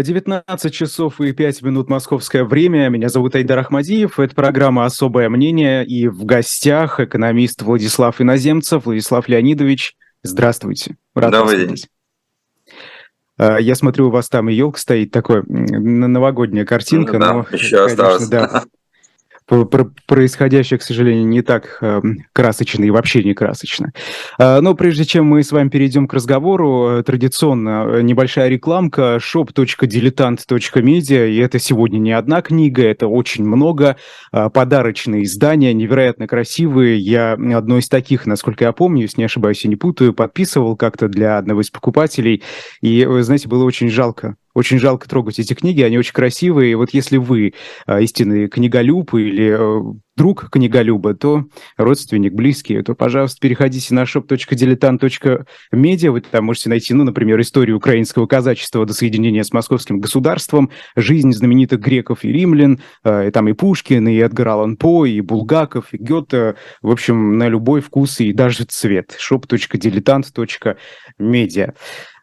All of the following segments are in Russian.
19 часов и 5 минут московское время. Меня зовут Айдар Ахмадиев. Это программа «Особое мнение». И в гостях экономист Владислав Иноземцев. Владислав Леонидович, здравствуйте. Рад Добрый день. А, я смотрю, у вас там и елка стоит, такой новогодняя картинка. Ну, да, но, еще конечно, осталось. Да, происходящее, к сожалению, не так э, красочно и вообще не красочно. Э, но прежде чем мы с вами перейдем к разговору, э, традиционно небольшая рекламка shop.diletant.media, и это сегодня не одна книга, это очень много, подарочные издания, невероятно красивые. Я одно из таких, насколько я помню, если не ошибаюсь и не путаю, подписывал как-то для одного из покупателей, и, вы знаете, было очень жалко очень жалко трогать эти книги, они очень красивые. И вот если вы э, истинный книголюб или э, друг книголюба, то родственник, близкий, то, пожалуйста, переходите на shop.diletant.media. Вы там можете найти, ну, например, историю украинского казачества до соединения с московским государством, жизнь знаменитых греков и римлян, э, там и Пушкин, и Эдгар Аллан По, и Булгаков, и Гёте. В общем, на любой вкус и даже цвет. shop.diletant.media.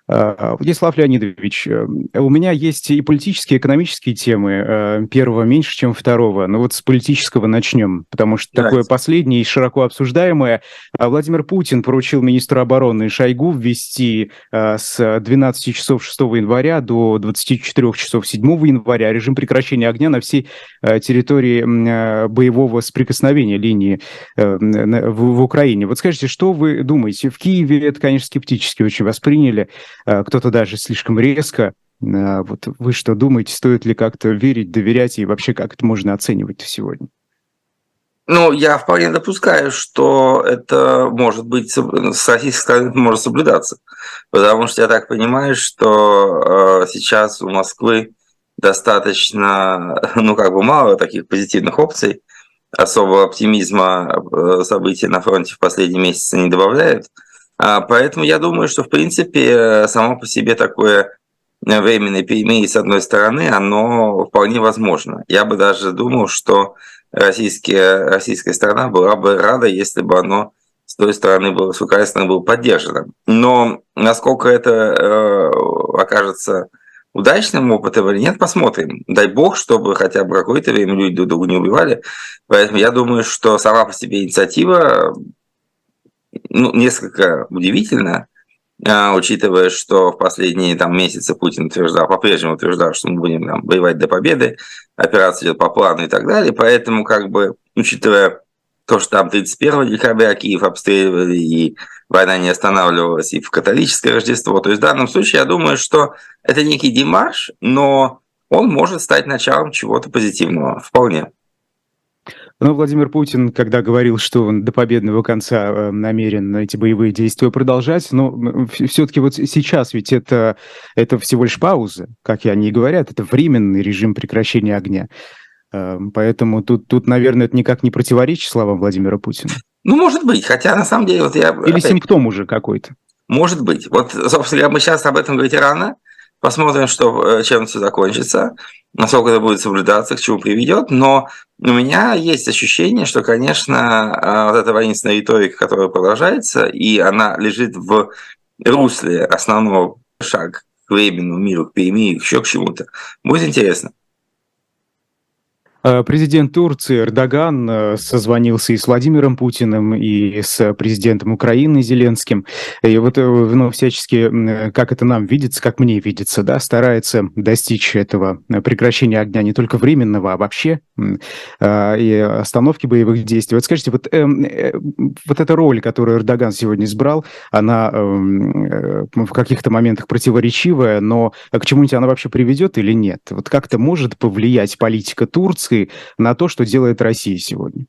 Э, Владислав Леонидович, э, у меня есть и политические, и экономические темы. Э, первого меньше, чем второго. Но вот с политического начнем, потому что Давайте. такое последнее и широко обсуждаемое. Владимир Путин поручил министру обороны Шойгу ввести с 12 часов 6 января до 24 часов 7 января режим прекращения огня на всей территории боевого соприкосновения линии в Украине. Вот скажите, что вы думаете? В Киеве это, конечно, скептически очень восприняли. Э, кто-то даже слишком резко. Э, вот вы что думаете, стоит ли как-то верить, доверять и вообще как это можно оценивать сегодня? Ну, я вполне допускаю, что это может быть с российской стороны может соблюдаться. Потому что я так понимаю, что э, сейчас у Москвы достаточно, ну, как бы мало таких позитивных опций. Особого оптимизма события на фронте в последние месяцы не добавляют. А, поэтому я думаю, что, в принципе, само по себе такое временное перемирие, с одной стороны, оно вполне возможно. Я бы даже думал, что российские, российская сторона была бы рада, если бы оно с той стороны было, с украинской стороны было поддержано. Но насколько это э, окажется удачным опытом или нет, посмотрим. Дай бог, чтобы хотя бы какое-то время люди друг друга не убивали. Поэтому я думаю, что сама по себе инициатива ну, несколько удивительно, а, учитывая, что в последние там, месяцы Путин утверждал, по-прежнему утверждал, что мы будем там, воевать до победы, операция идет по плану и так далее. Поэтому, как бы, учитывая то, что там 31 декабря Киев обстреливали, и война не останавливалась, и в католическое Рождество. То есть в данном случае я думаю, что это некий демарш, но он может стать началом чего-то позитивного, вполне. Но Владимир Путин, когда говорил, что он до победного конца э, намерен эти боевые действия продолжать, но все-таки вот сейчас ведь это, это всего лишь пауза, как и они говорят, это временный режим прекращения огня. Э, поэтому тут, тут, наверное, это никак не противоречит словам Владимира Путина. Ну, может быть, хотя на самом деле... Вот я, Или опять... симптом уже какой-то. Может быть. Вот, собственно, мы сейчас об этом говорить рано, Посмотрим, что, э, чем все закончится, насколько это будет соблюдаться, к чему приведет. Но у меня есть ощущение, что, конечно, э, вот эта воинственная риторика, которая продолжается, и она лежит в русле основного шага к временному миру, к перемирию, еще к чему-то, будет интересно. Э, президент Турции Эрдоган э, созвонился и с Владимиром Путиным, и с президентом Украины Зеленским. И вот э, ну, всячески, как это нам видится, как мне видится, да, старается достичь этого прекращения огня не только временного, а вообще и остановки боевых действий. Вот скажите, вот, э, вот эта роль, которую Эрдоган сегодня избрал, она э, в каких-то моментах противоречивая, но к чему-нибудь она вообще приведет или нет? Вот как-то может повлиять политика Турции на то, что делает Россия сегодня?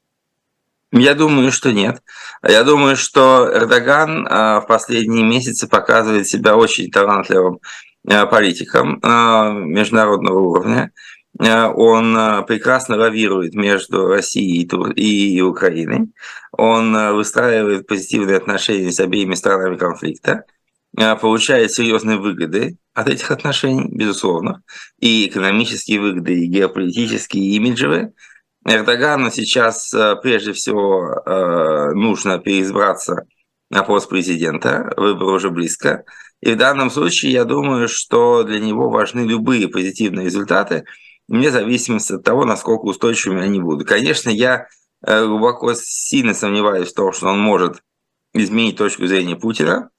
Я думаю, что нет. Я думаю, что Эрдоган а, в последние месяцы показывает себя очень талантливым а, политиком а, международного уровня. Он прекрасно лавирует между Россией и Украиной, он выстраивает позитивные отношения с обеими сторонами конфликта, получает серьезные выгоды от этих отношений, безусловно, и экономические выгоды, и геополитические, и имиджевые. Эрдогану сейчас прежде всего нужно переизбраться на пост президента, выборы уже близко. И в данном случае я думаю, что для него важны любые позитивные результаты, вне зависимости от того, насколько устойчивыми они будут. Конечно, я э, глубоко сильно сомневаюсь в том, что он может изменить точку зрения Путина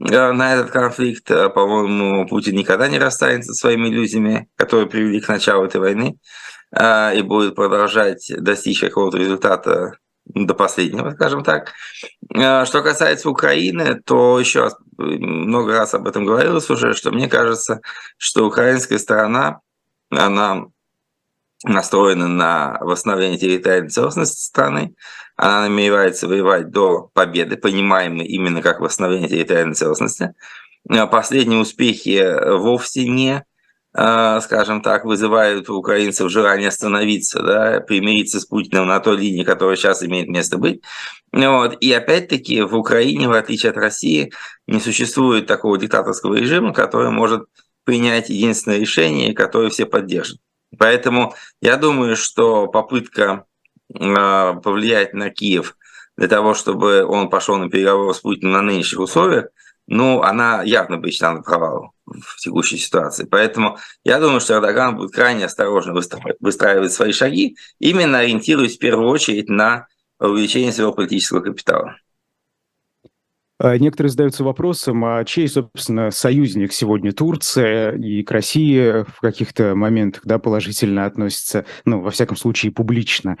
э, на этот конфликт. Э, по-моему, Путин никогда не расстанется со своими иллюзиями, которые привели к началу этой войны, и будет продолжать достичь какого-то результата до последнего, скажем так. Что касается Украины, то еще раз, много раз об этом говорилось уже, что мне кажется, что украинская сторона, она настроена на восстановление территориальной целостности страны, она намеревается воевать до победы, понимаемой именно как восстановление территориальной целостности. А последние успехи вовсе не а, скажем так, вызывают у украинцев желание остановиться, да, примириться с Путиным на той линии, которая сейчас имеет место быть. Вот. И опять-таки в Украине, в отличие от России, не существует такого диктаторского режима, который может принять единственное решение, которое все поддержат. Поэтому я думаю, что попытка а, повлиять на Киев для того, чтобы он пошел на переговоры с Путиным на нынешних условиях, ну, она явно обречена на провал в текущей ситуации. Поэтому я думаю, что Эрдоган будет крайне осторожно выстраивать свои шаги, именно ориентируясь в первую очередь на увеличение своего политического капитала. А, некоторые задаются вопросом, а чей, собственно, союзник сегодня Турция и к России в каких-то моментах да, положительно относится, ну, во всяком случае, публично.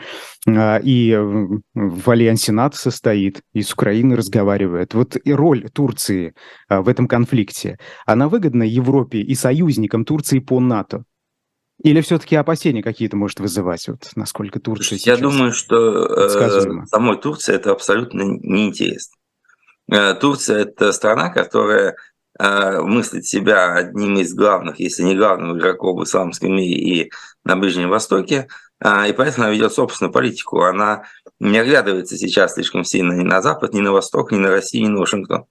А, и в альянсе НАТО состоит, и с Украиной разговаривает. Вот и роль Турции в этом конфликте, она выгодна Европе и союзникам Турции по НАТО? Или все-таки опасения какие-то может вызывать, вот насколько Турция Я думаю, что э, самой Турции это абсолютно неинтересно. Э, Турция – это страна, которая э, мыслит себя одним из главных, если не главным игроком в исламском мире и на Ближнем Востоке, э, и поэтому она ведет собственную политику. Она не оглядывается сейчас слишком сильно ни на Запад, ни на Восток, ни на Россию, ни на Вашингтон.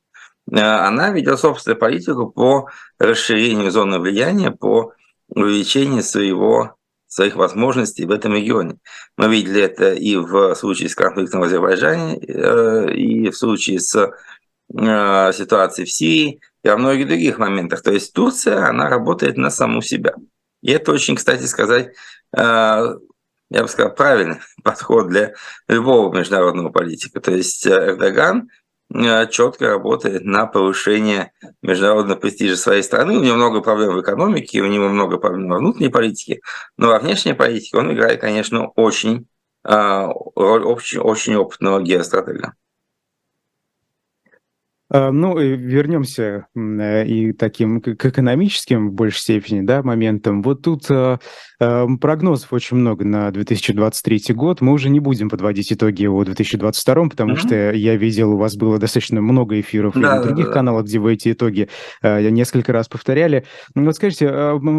Она ведет собственную политику по расширению зоны влияния, по увеличению своего своих возможностей в этом регионе. Мы видели это и в случае с конфликтом в Азербайджане, э, и в случае с э, ситуацией в Сирии, и во многих других моментах. То есть Турция, она работает на саму себя. И это очень, кстати сказать, э, я бы сказал, правильный подход для любого международного политика. То есть Эрдоган – четко работает на повышение международного престижа своей страны. У него много проблем в экономике, у него много проблем во внутренней политике, но во внешней политике он играет, конечно, очень э, роль очень, очень опытного геостратега. А, ну, вернемся э, и таким к экономическим в большей степени да, моментам. Вот тут э, э, прогнозов очень много на 2023 год. Мы уже не будем подводить итоги о 2022, потому mm-hmm. что я видел, у вас было достаточно много эфиров да, и на других да, каналах, где вы эти итоги несколько раз повторяли. Ну, вот скажите,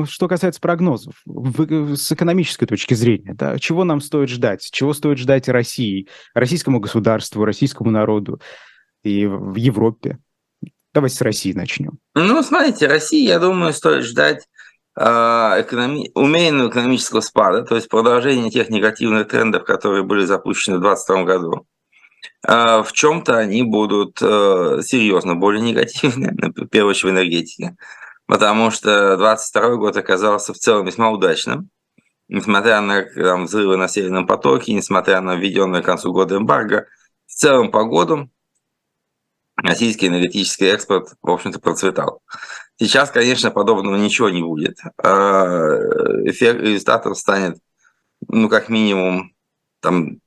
что касается прогнозов, с экономической точки зрения, да, чего нам стоит ждать? Чего стоит ждать России, российскому государству, российскому народу? И в Европе. Давайте с России начнем. Ну, смотрите, России, я думаю, стоит ждать а, экономи... умеренного экономического спада, то есть продолжение тех негативных трендов, которые были запущены в 2022 году. А, в чем-то они будут э, серьезно более негативны, в первую очередь в энергетике, потому что 2022 год оказался в целом весьма удачным, несмотря на там, взрывы на Северном потоке, несмотря на введенное к концу года эмбарго, в целом по году российский энергетический экспорт, в общем-то, процветал. Сейчас, конечно, подобного ничего не будет. А, эффект результатом станет, ну, как минимум, там,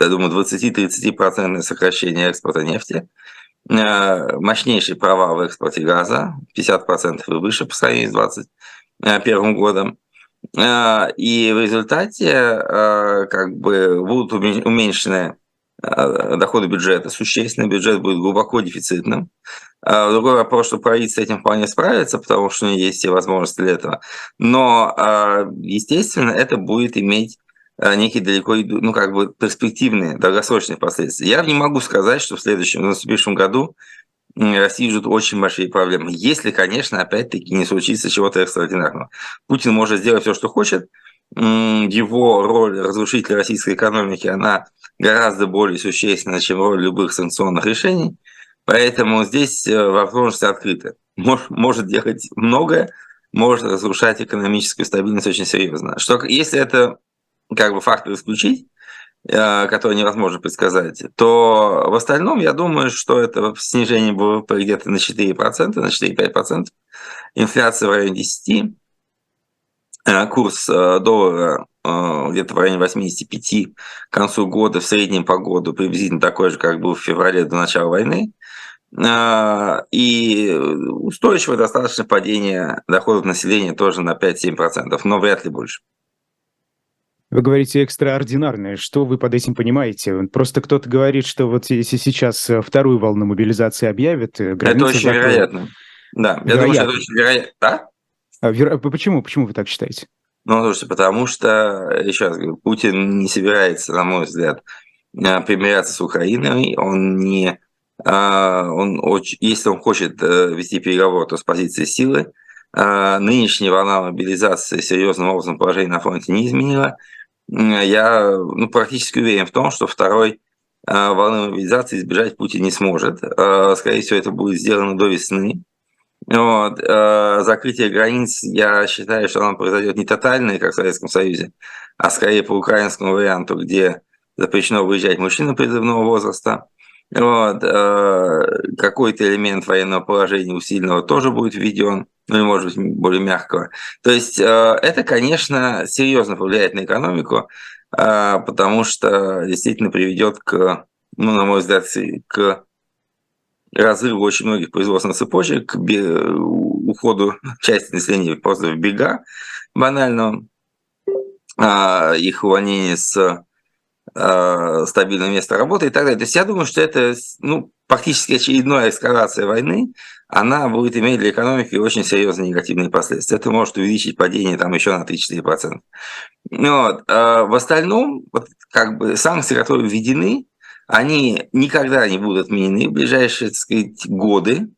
я думаю, 20-30% сокращение экспорта нефти, а, мощнейший провал в экспорте газа, 50% и выше по сравнению с 2021 годом. А, и в результате как бы будут уменьшены доходы бюджета, существенный бюджет будет глубоко дефицитным. Другой вопрос, что правительство с этим вполне справится, потому что у него есть все возможности для этого. Но, естественно, это будет иметь некие далеко ну, как бы перспективные, долгосрочные последствия. Я не могу сказать, что в следующем, в наступившем году России ждут очень большие проблемы. Если, конечно, опять-таки не случится чего-то экстраординарного. Путин может сделать все, что хочет. Его роль разрушителя российской экономики, она гораздо более существенна, чем роль любых санкционных решений. Поэтому здесь э, возможности открыты. Может, может делать многое, может разрушать экономическую стабильность очень серьезно. Что, если это как бы фактор исключить, Э, который невозможно предсказать, то в остальном я думаю, что это снижение ВВП где-то на 4%, на 4-5%, инфляция в районе 10%, э, курс э, доллара где-то в районе 85 к концу года, в среднем по году приблизительно такой же, как был в феврале до начала войны, и устойчивое достаточно падение доходов населения тоже на 5-7%, но вряд ли больше. Вы говорите экстраординарное. Что вы под этим понимаете? Просто кто-то говорит, что вот если сейчас э, вторую волну мобилизации объявят, э, Это очень закроют. вероятно. Да, я думаю, что это очень вероятно. Да? А. Почему? Почему вы так считаете? Ну, слушайте, потому что, еще раз говорю, Путин не собирается, на мой взгляд, э, примиряться с Украиной. Он не... Он очень, если он хочет вести переговоры, то с позиции силы. Нынешняя волна мобилизации серьезным образом положение на фронте не изменила я ну, практически уверен в том, что второй а, волны мобилизации избежать Путин не сможет. А, скорее всего, это будет сделано до весны. Вот. А, закрытие границ, я считаю, что оно произойдет не тотальное, как в Советском Союзе, а скорее по украинскому варианту, где запрещено выезжать мужчинам призывного возраста. Вот. Какой-то элемент военного положения усиленного тоже будет введен ну и, может быть, более мягкого. То есть э, это, конечно, серьезно повлияет на экономику, э, потому что действительно приведет к, ну, на мой взгляд, к разрыву очень многих производственных цепочек, уходу части населения просто в бега банального, их увольнение с стабильного места работы и так далее. То есть я думаю, что это ну, фактически очередная эскалация войны, она будет иметь для экономики очень серьезные негативные последствия. Это может увеличить падение там еще на 3-4%. Вот. А в остальном, вот, как бы санкции, которые введены, они никогда не будут отменены в ближайшие так сказать, годы.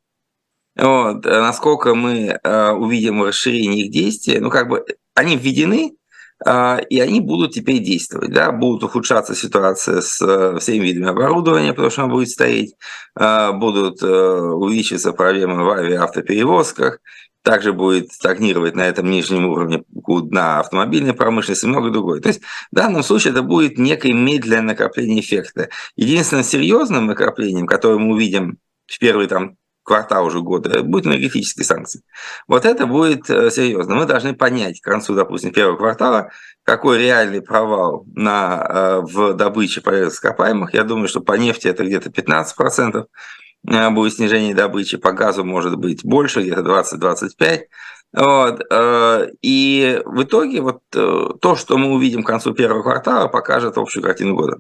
Вот. Насколько мы э, увидим расширение их действия, ну как бы они введены, и они будут теперь действовать. Да? Будут ухудшаться ситуация с э, всеми видами оборудования, потому что она будет стоять, а, будут э, увеличиваться проблемы в авиаавтоперевозках, также будет стагнировать на этом нижнем уровне на автомобильной промышленности и много другое. То есть в данном случае это будет некое медленное накопление эффекта. Единственным серьезным накоплением, которое мы увидим в первые там квартал уже года, будет энергетические санкции. Вот это будет э, серьезно. Мы должны понять к концу, допустим, первого квартала, какой реальный провал на, э, в добыче полезных ископаемых. Я думаю, что по нефти это где-то 15% э, будет снижение добычи, по газу может быть больше, где-то 20-25%. Вот. И в итоге вот то, что мы увидим к концу первого квартала, покажет общую картину года.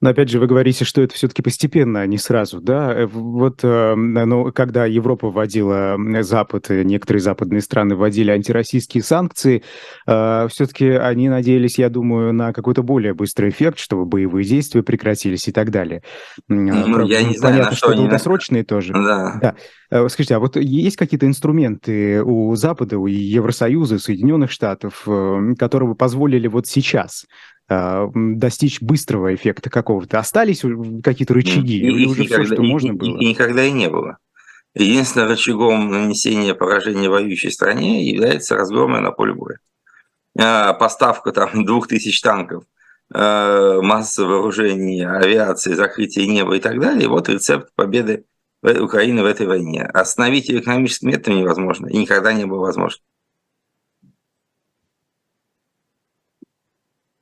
Но опять же, вы говорите, что это все-таки постепенно, а не сразу, да? Э, вот, э, ну, когда Европа вводила, Запад, некоторые западные страны вводили антироссийские санкции, э, все-таки они надеялись, я думаю, на какой-то более быстрый эффект, чтобы боевые действия прекратились и так далее. Ну, я не знаю, Понятно, что долгосрочные тоже. Да. да. Скажите, а вот есть какие-то инструменты у Запада, у Евросоюза, Соединенных Штатов, которые бы позволили вот сейчас достичь быстрого эффекта какого-то? Остались какие-то рычаги? И, или уже никогда, все, что и, можно было? И, и никогда и не было. Единственным рычагом нанесения поражения воюющей стране является разгромная на поле боя. А, поставка там двух тысяч танков, а, масса вооружений, авиации, закрытие неба и так далее. Вот рецепт победы Украины в этой войне. Остановить ее экономическим методом невозможно и никогда не было возможно.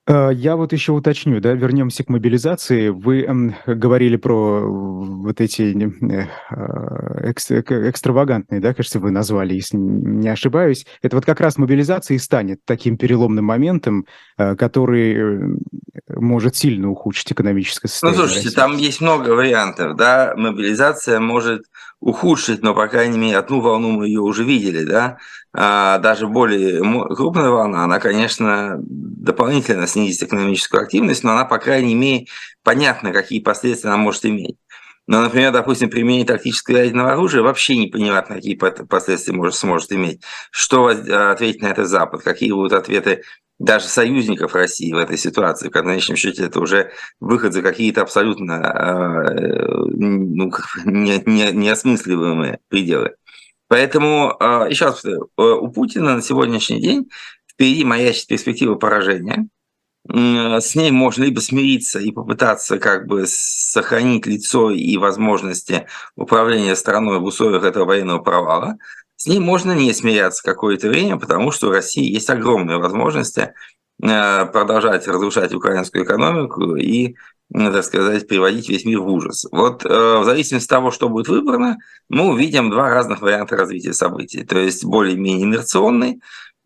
Я вот еще уточню, да, вернемся к мобилизации. Вы эм, говорили про вот эти э, э, экстравагантные, да, кажется, вы назвали, если не ошибаюсь. Это вот как раз мобилизация и станет таким переломным моментом, который может сильно ухудшить экономическое ну, состояние. Ну, слушайте, там есть много вариантов, да. Мобилизация может ухудшить, но, по крайней мере, одну волну мы ее уже видели, да. А даже более крупная волна, она, конечно, дополнительно снизит экономическую активность, но она, по крайней мере, понятно, какие последствия она может иметь. Но, например, допустим, применение тактического ядерного оружия вообще непонятно, какие последствия может, сможет иметь. Что ответить на это Запад? Какие будут ответы даже союзников России в этой ситуации, в конечном счете это уже выход за какие-то абсолютно э, ну, не, не, неосмысливаемые пределы. Поэтому, э, еще раз повторю, э, у Путина на сегодняшний день впереди маячит перспектива поражения. С ней можно либо смириться и попытаться как бы сохранить лицо и возможности управления страной в условиях этого военного провала, с ней можно не смеяться какое-то время, потому что у России есть огромные возможности э, продолжать разрушать украинскую экономику и, так сказать, приводить весь мир в ужас. Вот э, в зависимости от того, что будет выбрано, мы увидим два разных варианта развития событий. То есть более-менее инерционный, э,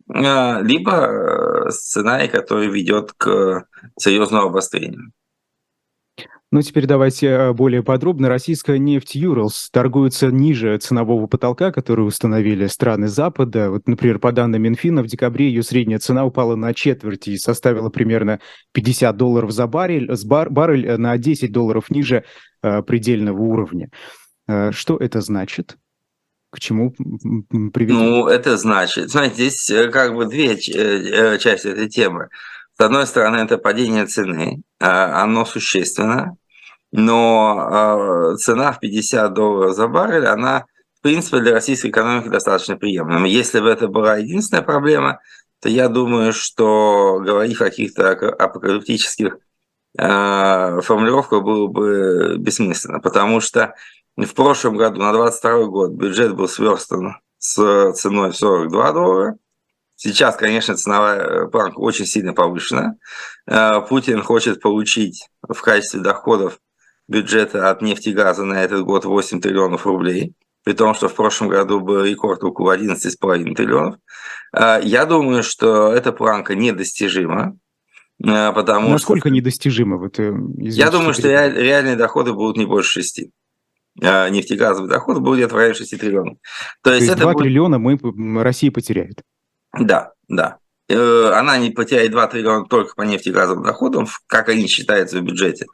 либо сценарий, который ведет к серьезному обострению. Ну, теперь давайте э, более подробно. Российская нефть Юралс торгуется ниже ценового потолка, который установили страны Запада. Вот, например, по данным Минфина, в декабре ее средняя цена упала на четверть и составила примерно 50 долларов за баррель, с бар, баррель э, на 10 долларов ниже э, предельного уровня. Э, что это значит? К чему приведет? Ну, это значит, знаете, здесь э, как бы две части этой темы. С одной стороны, это падение цены, а, оно существенно, но э, цена в 50 долларов за баррель, она, в принципе, для российской экономики достаточно приемлема. Если бы это была единственная проблема, то я думаю, что говорить о каких-то апокалиптических э, формулировках было бы бессмысленно, потому что в прошлом году, на 2022 год, бюджет был сверстан с ценой 42 доллара. Сейчас, конечно, ценовая планка очень сильно повышена. Путин хочет получить в качестве доходов бюджета от нефти и газа на этот год 8 триллионов рублей, при том, что в прошлом году был рекорд около 11,5 триллионов. А, я думаю, что эта планка недостижима, потому Насколько что... недостижимо? Вот, э, извините, Я думаю, что реальные доходы будут не больше 6 а, нефтегазовый доход будет где-то в районе 6 триллионов. То, То есть, есть это 2 будет... триллиона мы, Россия потеряет. Да, да. Э, она не потеряет 2 триллиона только по нефти и газовым доходам, как они считаются в бюджете.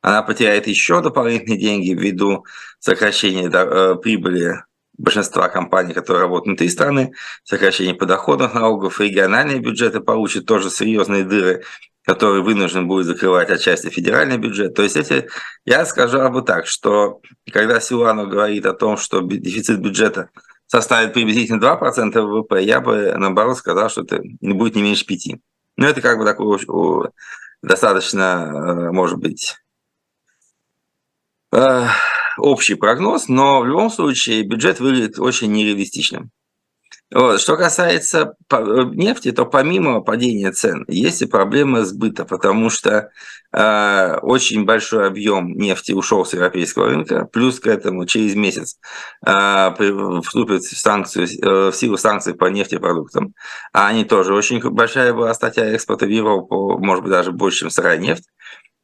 Она потеряет еще дополнительные деньги ввиду сокращения э, прибыли большинства компаний, которые работают внутри страны, сокращение подоходных налогов, региональные бюджеты получат тоже серьезные дыры, которые вынужден будет закрывать отчасти федеральный бюджет. То есть эти, я скажу бы так, что когда Силуанов говорит о том, что дефицит бюджета составит приблизительно 2% ВВП, я бы, наоборот, сказал, что это будет не меньше 5%. Но это как бы такой достаточно, э, может быть, э, общий прогноз, но в любом случае бюджет выглядит очень нереалистичным. Вот. Что касается э, нефти, то помимо падения цен есть и проблемы сбыта, потому что э, очень большой объем нефти ушел с европейского рынка, плюс к этому через месяц э, вступит в, санкцию, э, в силу санкций по нефтепродуктам, а они тоже очень большая была статья экспорта в Европу, может быть даже больше, чем сырая нефть.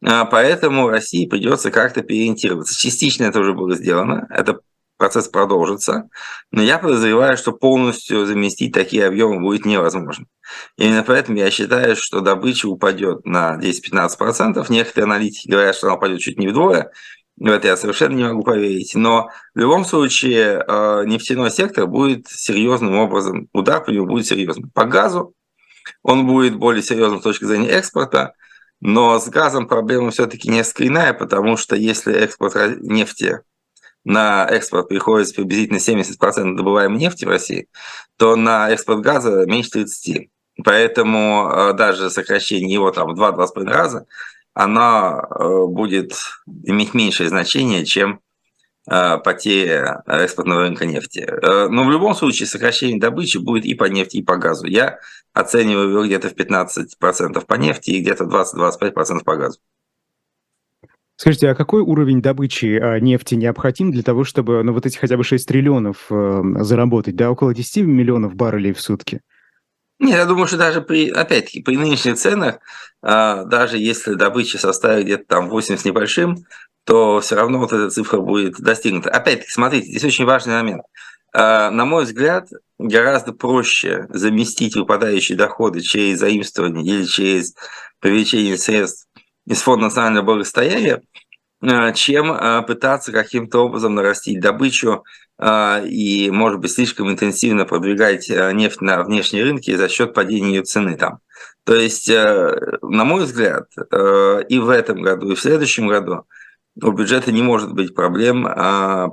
А поэтому России придется как-то переориентироваться. Частично это уже было сделано. Это процесс продолжится, но я подозреваю, что полностью заместить такие объемы будет невозможно. Именно поэтому я считаю, что добыча упадет на 10-15%. Некоторые аналитики говорят, что она упадет чуть не вдвое. В это я совершенно не могу поверить. Но в любом случае э, нефтяной сектор будет серьезным образом, удар по нему будет серьезным. По газу он будет более серьезным с точки зрения экспорта, но с газом проблема все-таки несколько иная, потому что если экспорт нефти на экспорт приходится приблизительно 70% добываемой нефти в России, то на экспорт газа меньше 30%. Поэтому э, даже сокращение его там в 2-2,5 раза, она э, будет иметь меньшее значение, чем э, потеря экспортного рынка нефти. Но в любом случае сокращение добычи будет и по нефти, и по газу. Я оцениваю его где-то в 15% по нефти и где-то 20-25% по газу. Скажите, а какой уровень добычи а, нефти необходим для того, чтобы ну, вот эти хотя бы 6 триллионов э, заработать? Да, около 10 миллионов баррелей в сутки? Нет, я думаю, что даже при, опять-таки, при нынешних ценах, э, даже если добыча составит где-то там 8 с небольшим, то все равно вот эта цифра будет достигнута. Опять-таки, смотрите, здесь очень важный момент. Э, на мой взгляд, гораздо проще заместить выпадающие доходы через заимствование или через привлечение средств из Фонда национального благосостояния, э, чем э, пытаться каким-то образом нарастить добычу э, и, может быть, слишком интенсивно продвигать нефть на внешние рынки за счет падения ее цены там. То есть, на мой взгляд, и в этом году, и в следующем году у бюджета не может быть проблем,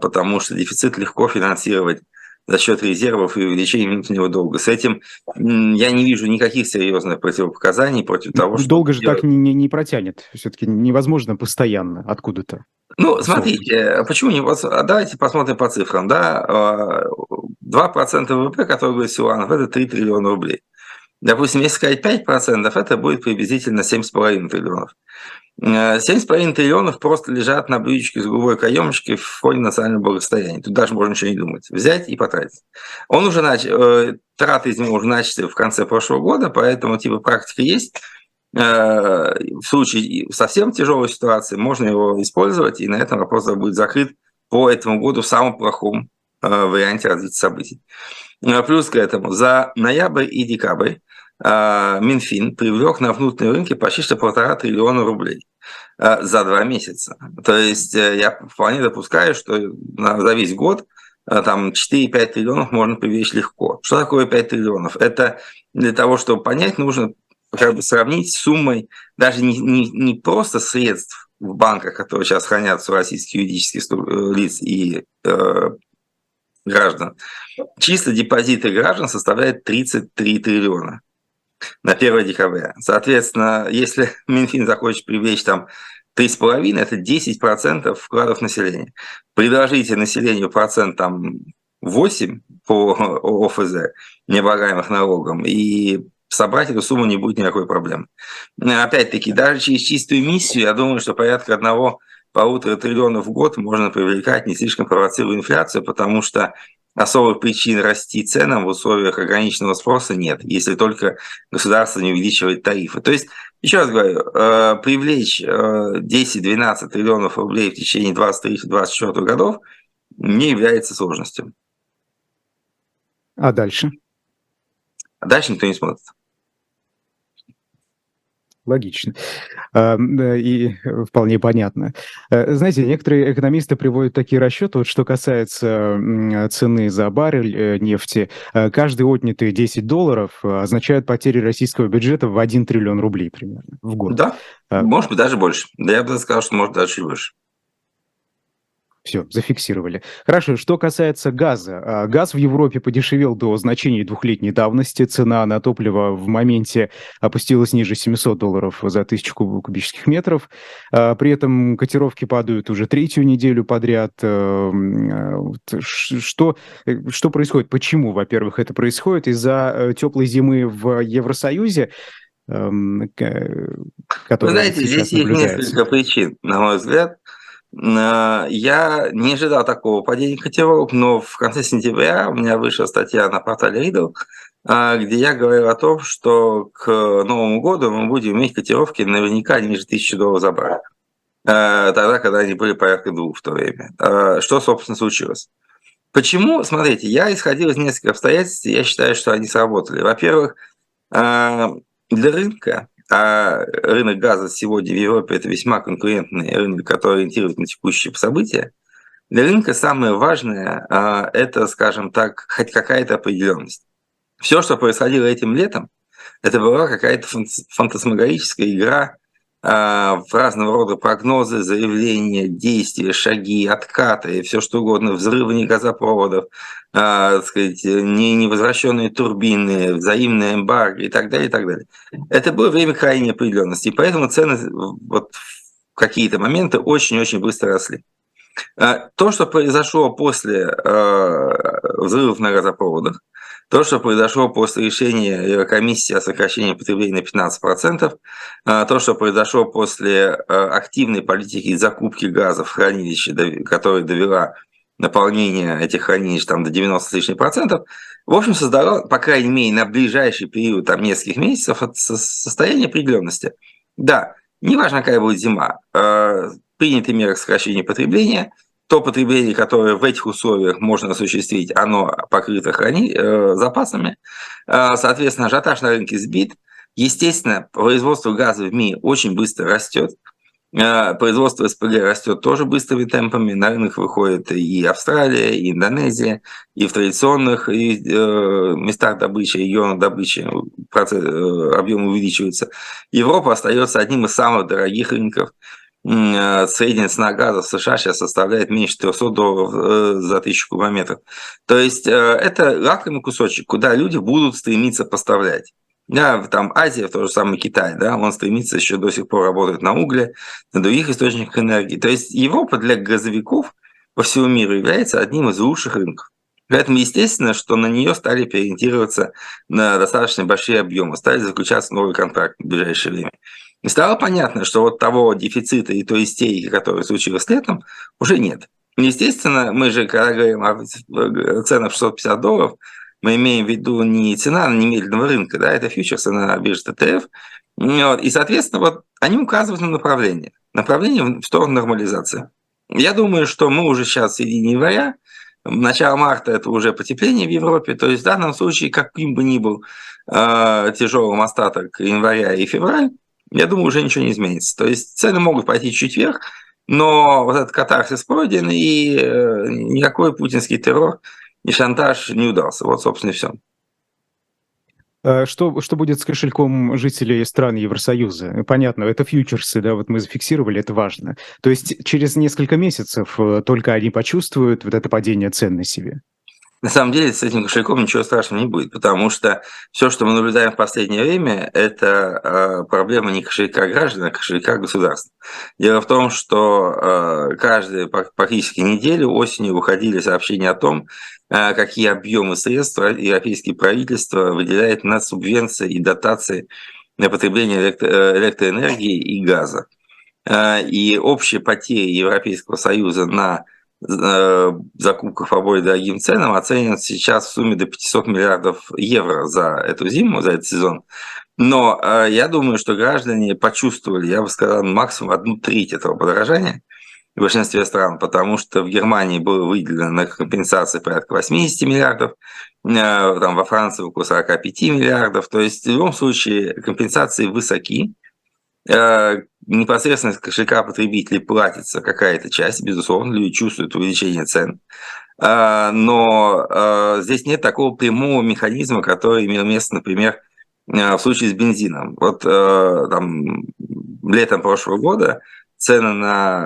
потому что дефицит легко финансировать за счет резервов и увеличения внутреннего долга. С этим я не вижу никаких серьезных противопоказаний против того, что... Долго же делать. так не, не, не протянет. Все-таки невозможно постоянно откуда-то. Ну, смотрите, почему не... А давайте посмотрим по цифрам. Да? 2% ВВП, который говорит Силанов, это 3 триллиона рублей. Допустим, если сказать 5%, это будет приблизительно 7,5 триллионов. 7,5 триллионов просто лежат на блюдечке с голубой каемочкой в фоне национального благосостояния. Тут даже можно ничего не думать. Взять и потратить. Он уже начал, э, траты из него уже начали в конце прошлого года, поэтому типа практика есть. Э, в случае совсем тяжелой ситуации можно его использовать, и на этом вопрос будет закрыт по этому году в самом плохом э, варианте развития событий. Плюс к этому за ноябрь и декабрь Минфин привлек на внутренние рынки почти что полтора триллиона рублей а, за два месяца. То есть э, я вполне допускаю, что за весь год а, там 4-5 триллионов можно привлечь легко. Что такое 5 триллионов? Это для того, чтобы понять, нужно как бы сравнить с суммой даже не, не, не просто средств в банках, которые сейчас хранятся у российских юридических э, лиц и э, граждан. Чисто депозиты граждан составляют 33 триллиона на 1 декабря. Соответственно, если Минфин захочет привлечь там 3,5, это 10% вкладов населения. Предложите населению процент там 8 по ОФЗ, необлагаемых налогом, и собрать эту сумму не будет никакой проблемы. Опять-таки, даже через чистую миссию, я думаю, что порядка одного полутора триллионов в год можно привлекать, не слишком провоцируя инфляцию, потому что особых причин расти ценам в условиях ограниченного спроса нет, если только государство не увеличивает тарифы. То есть, еще раз говорю, э, привлечь 10-12 э, триллионов рублей в течение 23-24 годов не является сложностью. А дальше? А дальше никто не смотрит. Логично. И вполне понятно. Э, знаете, некоторые экономисты приводят такие расчеты, вот что касается цены за баррель э, нефти. Э, каждый отнятый 10 долларов означает потери российского бюджета в 1 триллион рублей примерно в год. Да, может быть, даже больше. Да я бы сказал, что может даже чуть больше. Все, зафиксировали. Хорошо, что касается газа. А, газ в Европе подешевел до значений двухлетней давности. Цена на топливо в моменте опустилась ниже 700 долларов за тысячу кубических метров. А, при этом котировки падают уже третью неделю подряд. Э, что, что происходит? Почему, во-первых, это происходит? Из-за э, теплой зимы в Евросоюзе? Эм, Вы знаете, здесь есть несколько причин, на мой взгляд. Э, я не ожидал такого падения котировок, но в конце сентября у меня вышла статья на портале Riddle, э, где я говорил о том, что к Новому году мы будем иметь котировки наверняка ниже 1000 долларов за баррель. Тогда, когда они были порядка двух в то время. Что, собственно, случилось? Почему? Смотрите, я исходил из нескольких обстоятельств, и я считаю, что они сработали. Во-первых, для рынка а рынок газа сегодня в Европе это весьма конкурентный рынок, который ориентирует на текущие события. Для рынка самое важное а, – это, скажем так, хоть какая-то определенность. Все, что происходило этим летом, это была какая-то фантасмагорическая игра в разного рода прогнозы, заявления, действия, шаги, откаты, все что угодно, взрывы газопроводов, а, сказать, не, невозвращенные турбины, взаимные эмбарго и так далее, и так далее. Это было время крайней определенности, и поэтому цены вот в какие-то моменты очень-очень быстро росли. А, то, что произошло после э, взрывов на газопроводах, То, что произошло после решения комиссии о сокращении потребления на 15%, а, то, что произошло после а, активной политики закупки газа в хранилище, которая довела наполнение этих хранилищ там, до 90 с лишним процентов, в общем, создало, по крайней мере, на ближайший период там, нескольких месяцев состояние определенности. Да, неважно, какая будет зима, а, приняты меры сокращения потребления – то потребление, которое в этих условиях можно осуществить, оно покрыто храни... э, запасами. Э, соответственно, ажиотаж на рынке сбит. Естественно, производство газа в мире очень быстро растет. Э, производство СПГ растет тоже быстрыми темпами. На рынок выходит и Австралия, и Индонезия, и в традиционных э, местах добычи, регионах добычи процесс, э, объем увеличивается. Европа остается одним из самых дорогих рынков. Средняя цена газа в США сейчас составляет меньше 300 долларов э, за тысячу кубометров. То есть э, это лакомый кусочек, куда люди будут стремиться поставлять. Да, там Азия, то же самое Китай, да, он стремится еще до сих пор работать на угле, на других источниках энергии. То есть Европа для газовиков по всему миру является одним из лучших рынков. Поэтому естественно, что на нее стали переориентироваться на достаточно большие объемы, стали заключаться новые контракты в ближайшее время. И стало понятно, что вот того дефицита и той истерики, которая случилась летом, уже нет. Естественно, мы же, когда говорим о ценах 650 долларов, мы имеем в виду не цена на немедленного рынка, да, это фьючерсы на бирже ТТФ. И, соответственно, вот они указывают на направление. Направление в сторону нормализации. Я думаю, что мы уже сейчас в середине января, начало марта это уже потепление в Европе, то есть в данном случае, каким бы ни был э, тяжелым остаток января и февраль, я думаю, уже ничего не изменится. То есть цены могут пойти чуть вверх, но вот этот катарсис пройден, и э, никакой путинский террор и шантаж не удался. Вот, собственно, и все. А что, что будет с кошельком жителей стран Евросоюза? Понятно, это фьючерсы, да, вот мы зафиксировали, это важно. То есть через несколько месяцев э, только они почувствуют вот это падение цен на себе? На самом деле с этим кошельком ничего страшного не будет, потому что все, что мы наблюдаем в последнее время, это э, проблема не кошелька граждан, а кошелька государства. Дело в том, что э, каждую практически неделю осенью выходили сообщения о том, э, какие объемы средств европейские правительства выделяют на субвенции и дотации на потребление электро электроэнергии и газа. И общие потери Европейского Союза на Э, закупках по более дорогим ценам оценивается сейчас в сумме до 500 миллиардов евро за эту зиму, за этот сезон. Но э, я думаю, что граждане почувствовали, я бы сказал, максимум одну треть этого подорожания в большинстве стран, потому что в Германии было выделено на компенсации порядка 80 миллиардов, э, там во Франции около 45 миллиардов. То есть в любом случае компенсации высоки, Э, непосредственно из кошелька потребителей платится какая-то часть, безусловно, люди чувствуют увеличение цен. Э, но э, здесь нет такого прямого механизма, который имел место, например, в случае с бензином. Вот там летом прошлого года цены на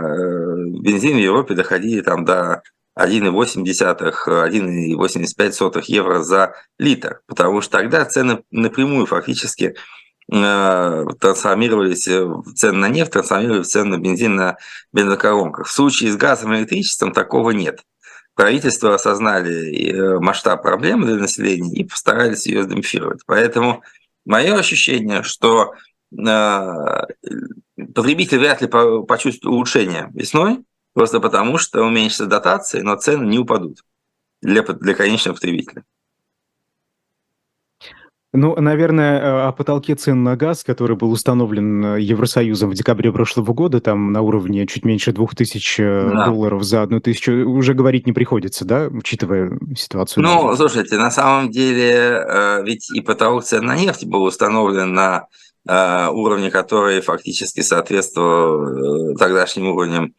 бензин в Европе доходили там до 1,8-1,85 евро за литр, потому что тогда цены напрямую фактически Э, трансформировались в цены на нефть, трансформировались в цены на бензин на бензоколонках. В случае с газом и электричеством такого нет. Правительство осознали э, масштаб проблемы для населения и постарались ее демпфировать. Поэтому мое ощущение, что э, потребитель вряд ли почувствует улучшение весной, просто потому что уменьшатся дотации, но цены не упадут для, для конечного потребителя. Ну, наверное, э, о потолке цен на газ, который был установлен э, Евросоюзом в декабре прошлого года, там на уровне чуть меньше двух тысяч э, да. долларов за одну тысячу, уже говорить не приходится, да, учитывая ситуацию? Ну, слушайте, на самом деле, ведь и потолок цен на нефть был установлен на уровне, который фактически соответствовал тогдашним уровням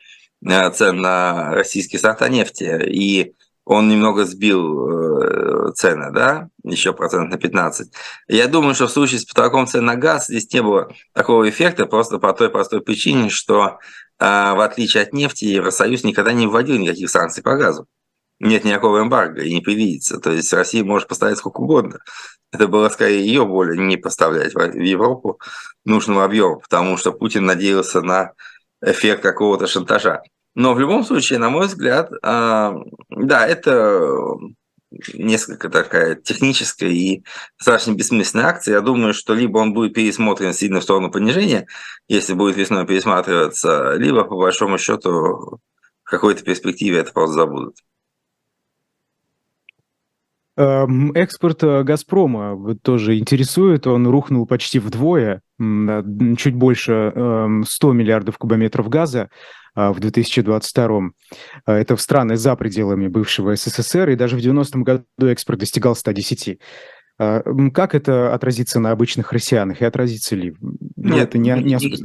цен на российские сорта нефти. И он немного сбил э, цены, да, еще процент на 15. Я думаю, что в случае с потолком цен на газ здесь не было такого эффекта просто по той простой причине, что э, в отличие от нефти Евросоюз никогда не вводил никаких санкций по газу. Нет никакого эмбарго и не предвидится. То есть Россия может поставить сколько угодно. Это было скорее ее воля не поставлять в Европу нужного объема, потому что Путин надеялся на эффект какого-то шантажа. Но в любом случае, на мой взгляд, а, да, это несколько такая техническая и достаточно бессмысленная акция. Я думаю, что либо он будет пересмотрен сильно в сторону понижения, если будет весной пересматриваться, либо, по большому счету, в какой-то перспективе это просто забудут. Эм, экспорт э, «Газпрома» тоже интересует. Он рухнул почти вдвое, чуть больше 100 эм, миллиардов кубометров газа в 2022. А, это в страны за пределами бывшего СССР, и даже в 90-м году экспорт достигал 110. А, как это отразится на обычных россиянах и отразится ли? Нет, это не, не особо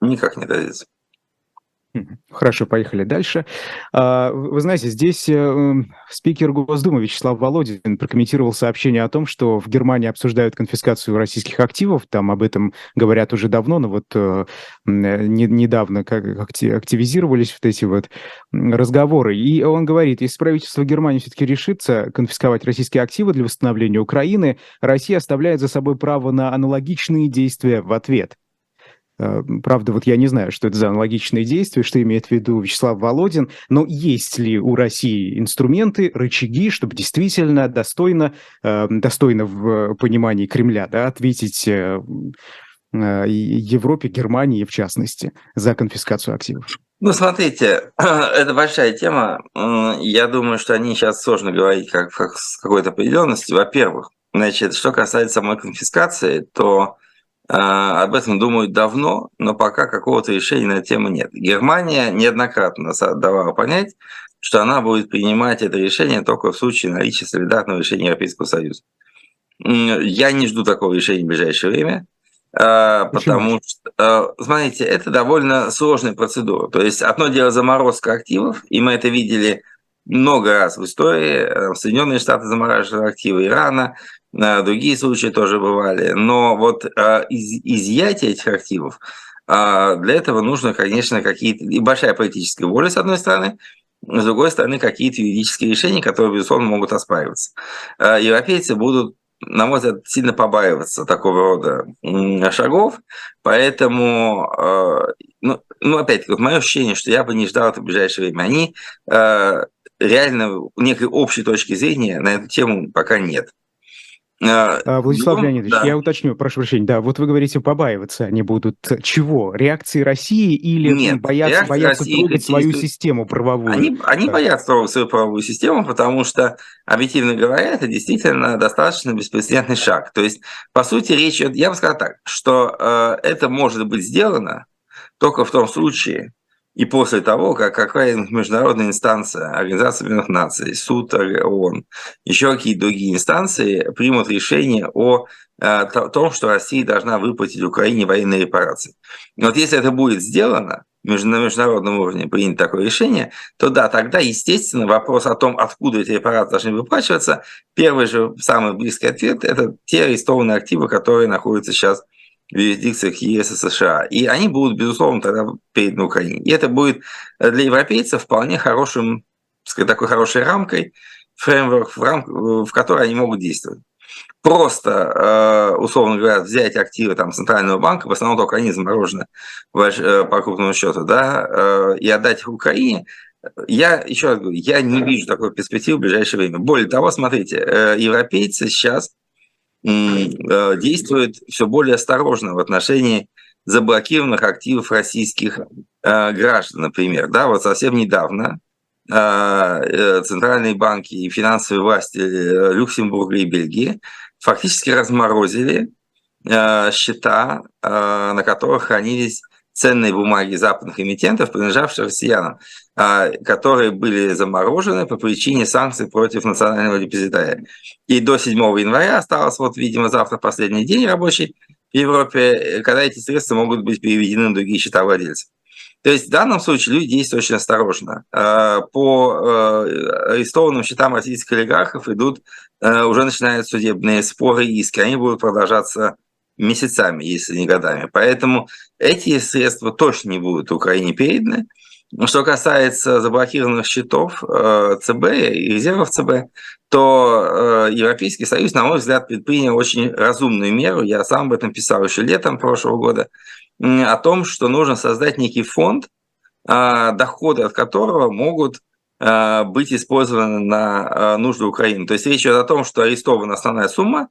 никак не отразится. Хорошо, поехали дальше. А, вы знаете, здесь э, спикер Госдумы Вячеслав Володин прокомментировал сообщение о том, что в Германии обсуждают конфискацию российских активов. Там об этом говорят уже давно, но вот э, недавно как активизировались вот эти вот разговоры. И он говорит, если правительство Германии все-таки решится конфисковать российские активы для восстановления Украины, Россия оставляет за собой право на аналогичные действия в ответ. Э, правда, вот я не знаю, что это за аналогичные действия, что имеет в виду Вячеслав Володин, но есть ли у России инструменты, рычаги, чтобы действительно достойно, э, достойно в понимании Кремля да, ответить э, Европе, Германии в частности, за конфискацию активов? Ну, смотрите, это большая тема. Я думаю, что они сейчас сложно говорить как, как с какой-то определенностью. Во-первых, значит, что касается самой конфискации, то об этом думают давно, но пока какого-то решения на эту тему нет. Германия неоднократно давала понять, что она будет принимать это решение только в случае наличия солидарного решения Европейского Союза. Я не жду такого решения в ближайшее время, а, потому что, а, смотрите, это довольно сложная процедура. То есть одно дело заморозка активов, и мы это видели много раз в истории. Соединенные Штаты замораживали активы Ирана, другие случаи тоже бывали. Но вот а, из, изъятие этих активов, а, для этого нужно, конечно, какие-то... И большая политическая воля, с одной стороны, с другой стороны, какие-то юридические решения, которые, безусловно, могут оспариваться. Европейцы будут на мой взгляд, сильно побаиваться такого рода шагов, поэтому, ну, ну опять-таки, вот мое ощущение, что я бы не ждал это в ближайшее время, они реально некой общей точки зрения на эту тему пока нет. А, а, Владислав ну, Леонидович, да. я уточню, прошу прощения, да, вот вы говорите, побаиваться они будут чего? Реакции России или Нет, боятся, боятся России трогать свою систему правовую? Они, они боятся трогать свою правовую систему, потому что, объективно говоря, это действительно достаточно беспрецедентный шаг. То есть, по сути, речь идет, я бы сказал так, что э, это может быть сделано только в том случае, и после того, как какая-нибудь международная инстанция, Организация Объединенных Наций, суд ООН, еще какие-то другие инстанции примут решение о э, том, что Россия должна выплатить Украине военные репарации. Но вот если это будет сделано, на международном уровне принято такое решение, то да, тогда, естественно, вопрос о том, откуда эти репарации должны выплачиваться, первый же, самый близкий ответ – это те арестованные активы, которые находятся сейчас в юрисдикциях ЕС и США. И они будут, безусловно, тогда переданы Украине. И это будет для европейцев вполне хорошим, такой хорошей рамкой, фреймворк, в, рам... в которой они могут действовать. Просто, э, условно говоря, взять активы там, Центрального банка, в основном только они заморожены э, по крупному счету, да, э, и отдать их Украине, я еще раз говорю, я не вижу такой перспективы в ближайшее время. Более того, смотрите, европейцы сейчас действует все более осторожно в отношении заблокированных активов российских э, граждан, например. Да, вот совсем недавно э, центральные банки и финансовые власти Люксембурга и Бельгии фактически разморозили счета, на которых хранились ценные бумаги западных эмитентов, принадлежавших россиянам, а, которые были заморожены по причине санкций против национального депозитария. И до 7 января осталось, вот, видимо, завтра последний день рабочий в Европе, когда эти средства могут быть переведены на другие счета владельцев. То есть в данном случае люди действуют очень осторожно. А, по э, арестованным счетам российских олигархов идут, э, уже начинают судебные споры и иски. Они будут продолжаться месяцами, если не годами. Поэтому эти средства точно не будут Украине переданы. Что касается заблокированных счетов э, ЦБ и резервов ЦБ, то э, Европейский Союз, на мой взгляд, предпринял очень разумную меру. Я сам об этом писал еще летом прошлого года, о том, что нужно создать некий фонд, э, доходы от которого могут быть использованы на нужды Украины. То есть речь идет о том, что арестована основная сумма,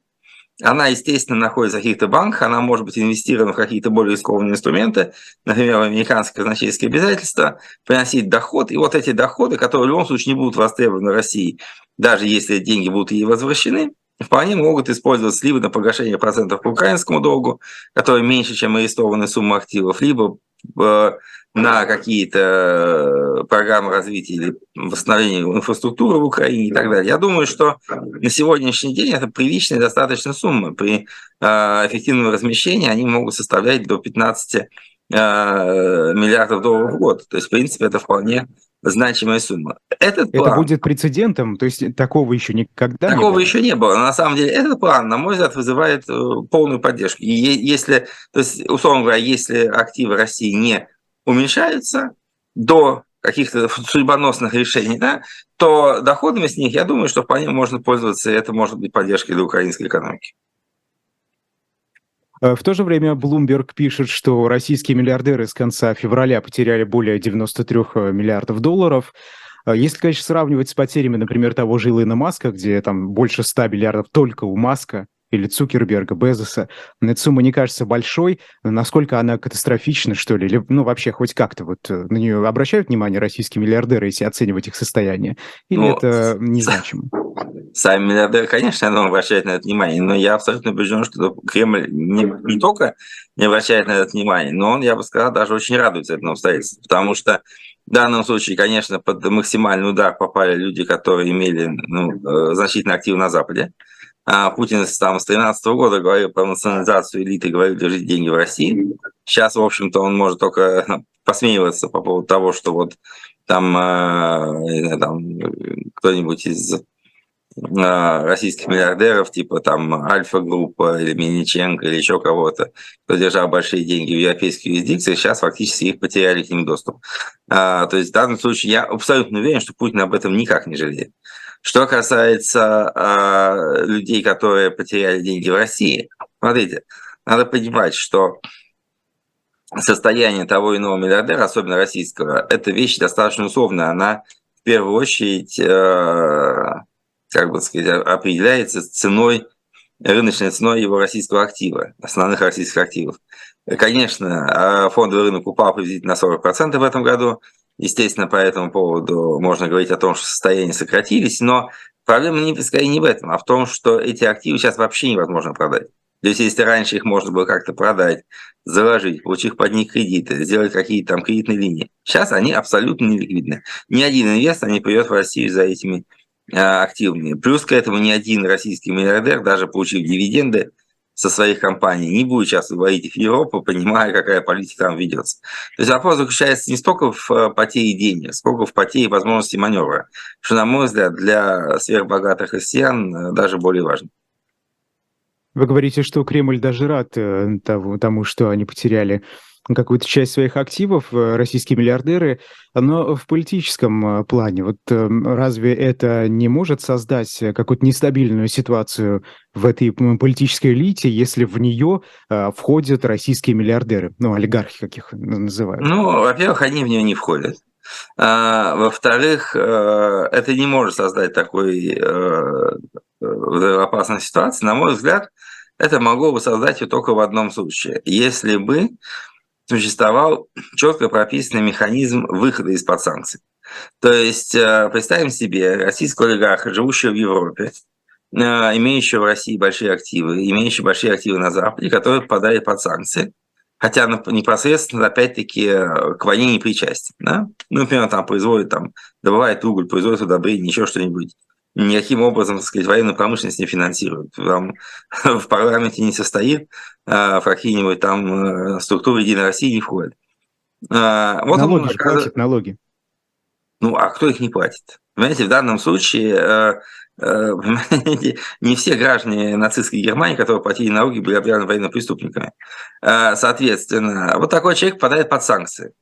она, естественно, находится в каких-то банках, она может быть инвестирована в какие-то более рискованные инструменты, например, в американские казначейские обязательства, приносить доход. И вот эти доходы, которые в любом случае не будут востребованы в России, даже если деньги будут ей возвращены, вполне могут использоваться либо на погашение процентов по украинскому долгу, который меньше, чем арестованная сумма активов, либо э, на какие-то э, программы развития или восстановления инфраструктуры в Украине и так далее. Я думаю, что на сегодняшний день это приличная достаточно сумма. При э, эффективном размещении они могут составлять до 15 э, миллиардов долларов в год. То есть, в принципе, это вполне значимая сумма. Этот план, это будет прецедентом, то есть такого еще никогда такого не было? еще не было. На самом деле этот план, на мой взгляд, вызывает полную поддержку. И если, то есть, условно говоря, если активы России не уменьшаются до каких-то судьбоносных решений, да, то доходами с них, я думаю, что вполне можно пользоваться, и это может быть поддержкой для украинской экономики. Э, в то же время Bloomberg пишет, что российские миллиардеры с конца февраля потеряли более 93 э, миллиардов долларов. Э, если, конечно, сравнивать с потерями, например, того же Илона Маска, где там больше 100 миллиардов только у Маска, или Цукерберга, Безоса. Эта сумма не кажется большой. Насколько она катастрофична, что ли? Или, ну, вообще, хоть как-то вот э, на нее обращают внимание российские миллиардеры, если оценивать их состояние? Или ну, это незначимо? Сами миллиардеры, конечно, оно обращает на это внимание, но я абсолютно убежден, что Кремль не, не только не обращает на это внимание, но он, я бы сказал, даже очень радуется этому обстоятельству, потому что в данном случае, конечно, под максимальный удар попали люди, которые имели ну, э, значительно актив на Западе. А Путин там с 2013 года говорил про национализацию элиты, говорил, держите деньги в России. Сейчас, в общем-то, он может только посмеиваться по поводу того, что вот там, э, там кто-нибудь из э, российских миллиардеров, типа там Альфа-группа или Миниченко или еще кого-то, кто держал большие деньги в европейских юрисдикциях, сейчас фактически их потеряли к ним доступ. А, то есть в данном случае я абсолютно уверен, что Путин об этом никак не жалеет. Что касается э, людей, которые потеряли деньги в России, смотрите, надо понимать, что состояние того иного миллиардера, особенно российского, это вещь достаточно условная. Она в первую очередь, э, как бы сказать, определяется ценой, рыночной ценой его российского актива, основных российских активов. Конечно, фондовый рынок упал приблизительно на 40% в этом году, Естественно, по этому поводу можно говорить о том, что состояния сократились, но проблема не, скорее не в этом, а в том, что эти активы сейчас вообще невозможно продать. То есть, если раньше их можно было как-то продать, заложить, получив под них кредиты, сделать какие-то там кредитные линии, сейчас они абсолютно неликвидны. Ни один инвестор не придет в Россию за этими а, активами. Плюс к этому ни один российский миллиардер, даже получив дивиденды, со своих компаний, не будет сейчас выводить в Европу, понимая, какая политика там ведется. То есть вопрос заключается не столько в э, потере денег, сколько в потере возможности маневра, что, на мой взгляд, для сверхбогатых россиян э, даже более важно. Вы говорите, что Кремль даже рад э, тому, что они потеряли какую-то часть своих активов, э, российские миллиардеры, но в политическом э, плане. Вот эм, разве это не может создать какую-то нестабильную ситуацию в этой политической элите, если в нее э, входят российские миллиардеры, ну, олигархи, каких называют? Ну, во-первых, они в нее не входят. А, во-вторых, это не может создать такой опасной ситуации. На мой взгляд, это могло бы создать только в одном случае. Если бы существовал четко прописанный механизм выхода из-под санкций. То есть э, представим себе российского олигарха, живущего в Европе, э, имеющего в России большие активы, имеющего большие активы на Западе, который попадает под санкции, хотя непосредственно, опять-таки, э, к войне не причастен. Да? Ну, например, там производит, там, добывает уголь, производит удобрение, еще что-нибудь никаким образом, так сказать, военную промышленность не финансирует. Там в парламенте не состоит, а в какие-нибудь там э, структуры Единой России не входит. А, вот налоги он, же платит, налоги. Ну, а кто их не платит? Понимаете, в данном случае э, э, не все граждане нацистской Германии, которые платили налоги, были объявлены военными преступниками. Соответственно, вот такой человек попадает под санкции.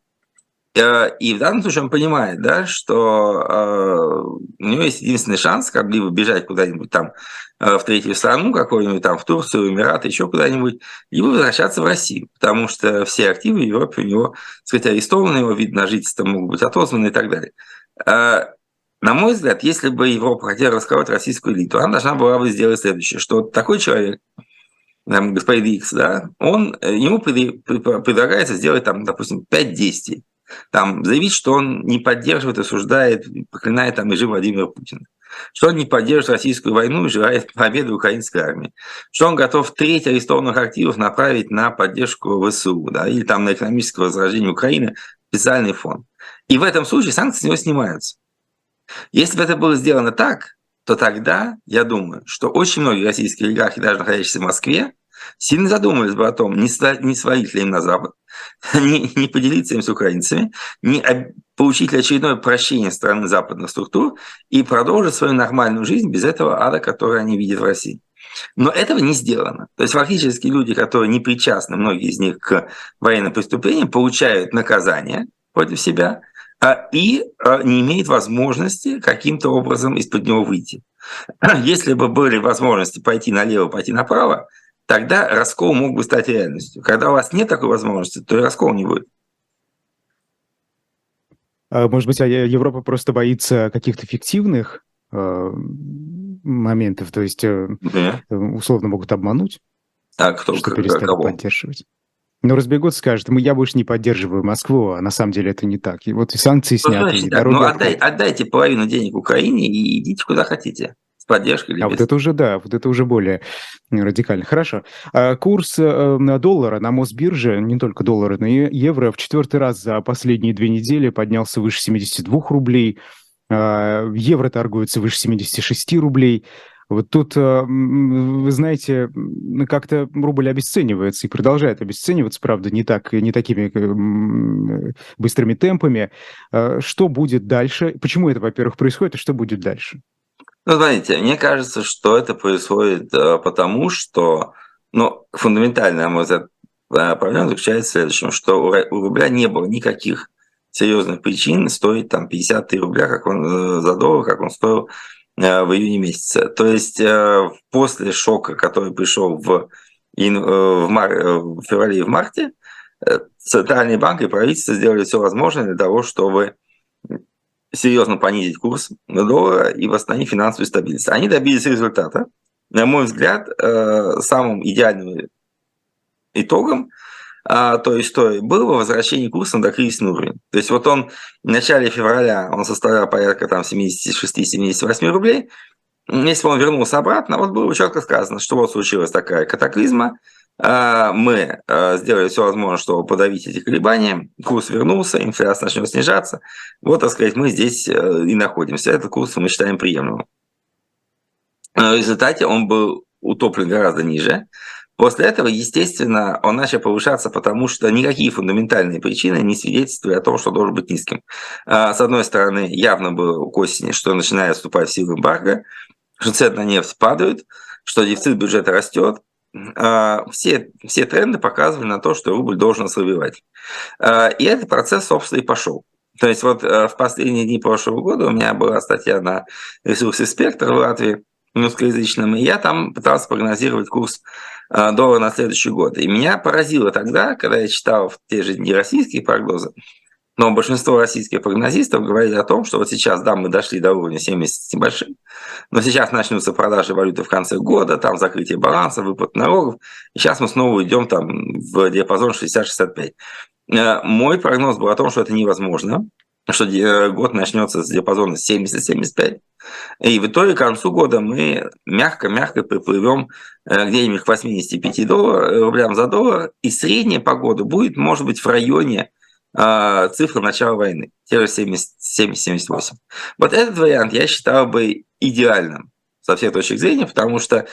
Э, и в данном случае он понимает, да, что э, у него есть единственный шанс как либо бежать куда-нибудь там э, в третью страну, какую-нибудь там в Турцию, в Эмираты, еще куда-нибудь, либо возвращаться в Россию, потому что все активы в Европе у него, так сказать, арестованы, его вид на жительство могут быть отозваны и так далее. На мой взгляд, если бы Европа хотела раскрывать российскую элиту, она должна была бы сделать следующее, что такой человек, там, господин Икс, да, он, ему предлагается сделать, там, допустим, 5 действий. Там, заявить, что он не поддерживает, осуждает, проклинает там режим Владимира Путина. Что он не поддерживает российскую войну и желает победы украинской армии. Что он готов треть арестованных активов направить на поддержку ВСУ, да, или там на экономическое возрождение Украины, специальный фонд. И в этом случае санкции с него снимаются. Если бы это было сделано так, то тогда, я думаю, что очень многие российские олигархи, даже находящиеся в Москве, сильно задумались бы о том, не свалить ли им на Запад, не, не поделиться им с украинцами, не получить очередное прощение страны западных структур и продолжить свою нормальную жизнь без этого ада, который они видят в России. Но этого не сделано. То есть фактически люди, которые не причастны, многие из них к военным преступлениям, получают наказание против себя – а, и а, не имеет возможности каким-то образом из-под него выйти. Если бы были возможности пойти налево, пойти направо, тогда раскол мог бы стать реальностью. Когда у вас нет такой возможности, то и раскол не будет. А, может быть, Европа просто боится каких-то фиктивных э, моментов, то есть э, да. условно могут обмануть, а кто, что перестали кого? поддерживать. Но разбегутся, скажут, мы, я больше не поддерживаю Москву, а на самом деле это не так. И вот и санкции ну, сняты, значит, и дороги ну, отдай, отдайте половину денег Украине и идите куда хотите. Поддержкой или А без. вот это уже, да, вот это уже более радикально. Хорошо. А курс э, доллара на Мосбирже, не только доллара, но и евро, в четвертый раз за последние две недели поднялся выше 72 рублей. А, евро торгуется выше 76 рублей. Вот тут, э, вы знаете, как-то рубль обесценивается и продолжает обесцениваться, правда, не, так, не такими э, быстрыми темпами. Э, что будет дальше? Почему это, во-первых, происходит, и что будет дальше? Ну, знаете, мне кажется, что это происходит потому, что ну, фундаментальная, на мой взгляд, проблема заключается в следующем, что у рубля не было никаких серьезных причин стоить там 53 рубля как он, за доллар, как он стоил Э, в июне месяце. То есть э, после шока, который пришел в, э, в, мар... в феврале и в марте, Центральный банк и правительство сделали все возможное для того, чтобы серьезно понизить курс доллара и восстановить финансовую стабильность. Они добились результата. На мой взгляд, самым идеальным итогом а, той истории было возвращение курса на кризисный уровень. То есть вот он в начале февраля, он составлял порядка там 76-78 рублей. Если бы он вернулся обратно, вот было четко сказано, что вот случилась такая катаклизма, мы а, сделали все возможное, чтобы подавить эти колебания, курс вернулся, инфляция начнет снижаться. Вот, так сказать, мы здесь э, и находимся. Этот курс мы считаем приемлемым. В результате он был утоплен гораздо ниже. После этого, естественно, он начал повышаться, потому что никакие фундаментальные причины не свидетельствуют о том, что должен быть низким. А, с одной стороны, явно было к осени, что начинает вступать в силу эмбарго, что цены на нефть падают, что дефицит бюджета растет, а, все, все тренды показывали на то, что рубль должен ослабевать. А, и этот процесс, собственно, и пошел. То есть вот в последние дни прошлого года у меня была статья на ресурсе «Спектр» в Латвии, русскоязычном, и я там пытался прогнозировать курс а, доллара на следующий год. И меня поразило тогда, когда я читал те же не российские прогнозы, но большинство российских прогнозистов говорили о том, что вот сейчас, да, мы дошли до уровня 70 с небольшим, но сейчас начнутся продажи валюты в конце года, там закрытие баланса, выплат налогов, и сейчас мы снова идем там в диапазон 60-65. Э, мой прогноз был о том, что это невозможно, что э, год начнется с диапазона 70-75, и в итоге к концу года мы мягко-мягко приплывем э, где-нибудь к 85 доллар, рублям за доллар, и средняя по году будет, может быть, в районе э, цифры начала войны, те же 70-78. Вот этот вариант я считал бы идеальным со всех точек зрения, потому что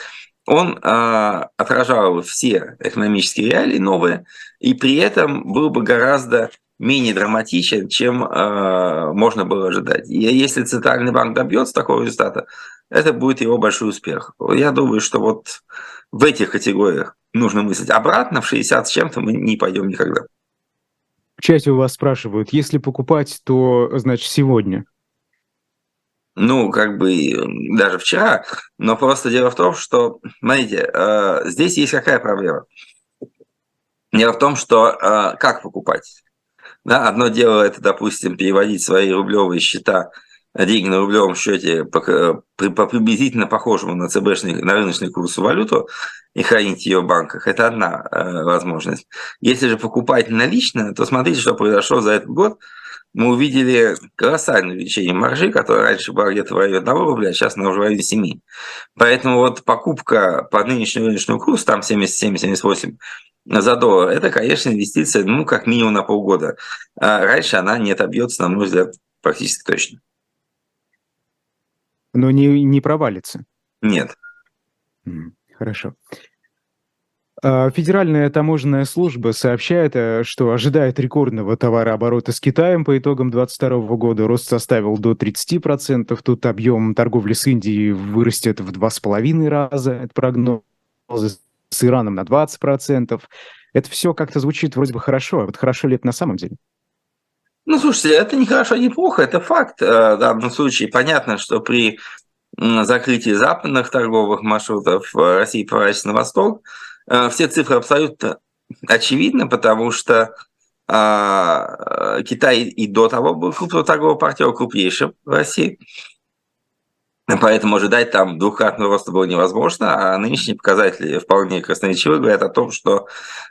он э, отражал все экономические реалии новые, и при этом был бы гораздо менее драматичен, чем э, можно было ожидать. И если Центральный банк добьется такого результата, это будет его большой успех. Я думаю, что вот в этих категориях нужно мыслить. Обратно в 60 с чем-то мы не пойдем никогда. В чате у вас спрашивают, если покупать, то, значит, сегодня. Ну, как бы даже вчера, но просто дело в том, что, смотрите, э, здесь есть какая проблема. Дело в том, что э, как покупать? Да, одно дело это, допустим, переводить свои рублевые счета деньги на рублевом счете по, по приблизительно похожему на ЦБшный, на рыночный курс валюту и хранить ее в банках, это одна э, возможность. Если же покупать налично, то смотрите, что произошло за этот год. Мы увидели колоссальное увеличение маржи, которое раньше было где-то в районе 1 рубля, а сейчас она уже в районе 7. Поэтому вот покупка по нынешнему рыночному курсу, там 77-78 за доллар, это, конечно, инвестиция, ну, как минимум на полгода. А раньше она не отобьется, на мой взгляд, практически точно. Но не, не провалится? Нет. Хорошо. А, Федеральная таможенная служба сообщает, э, что ожидает рекордного товарооборота с Китаем по итогам 2022 года. Рост составил до 30%. Тут объем торговли с Индией вырастет в 2,5 раза. Это прогноз с Ираном на 20%. Это все как-то звучит вроде бы хорошо. А вот хорошо ли это на самом деле? Ну, слушайте, это не хорошо, не плохо, это факт. Э, в данном случае понятно, что при закрытии западных торговых маршрутов России поворачивается на восток, э, все цифры абсолютно очевидны, потому что а, Китай и до того был крупным торговым партнером, крупнейшим в России. Поэтому ожидать там двухкратного роста было невозможно, а нынешние показатели вполне красноречивы говорят о том, что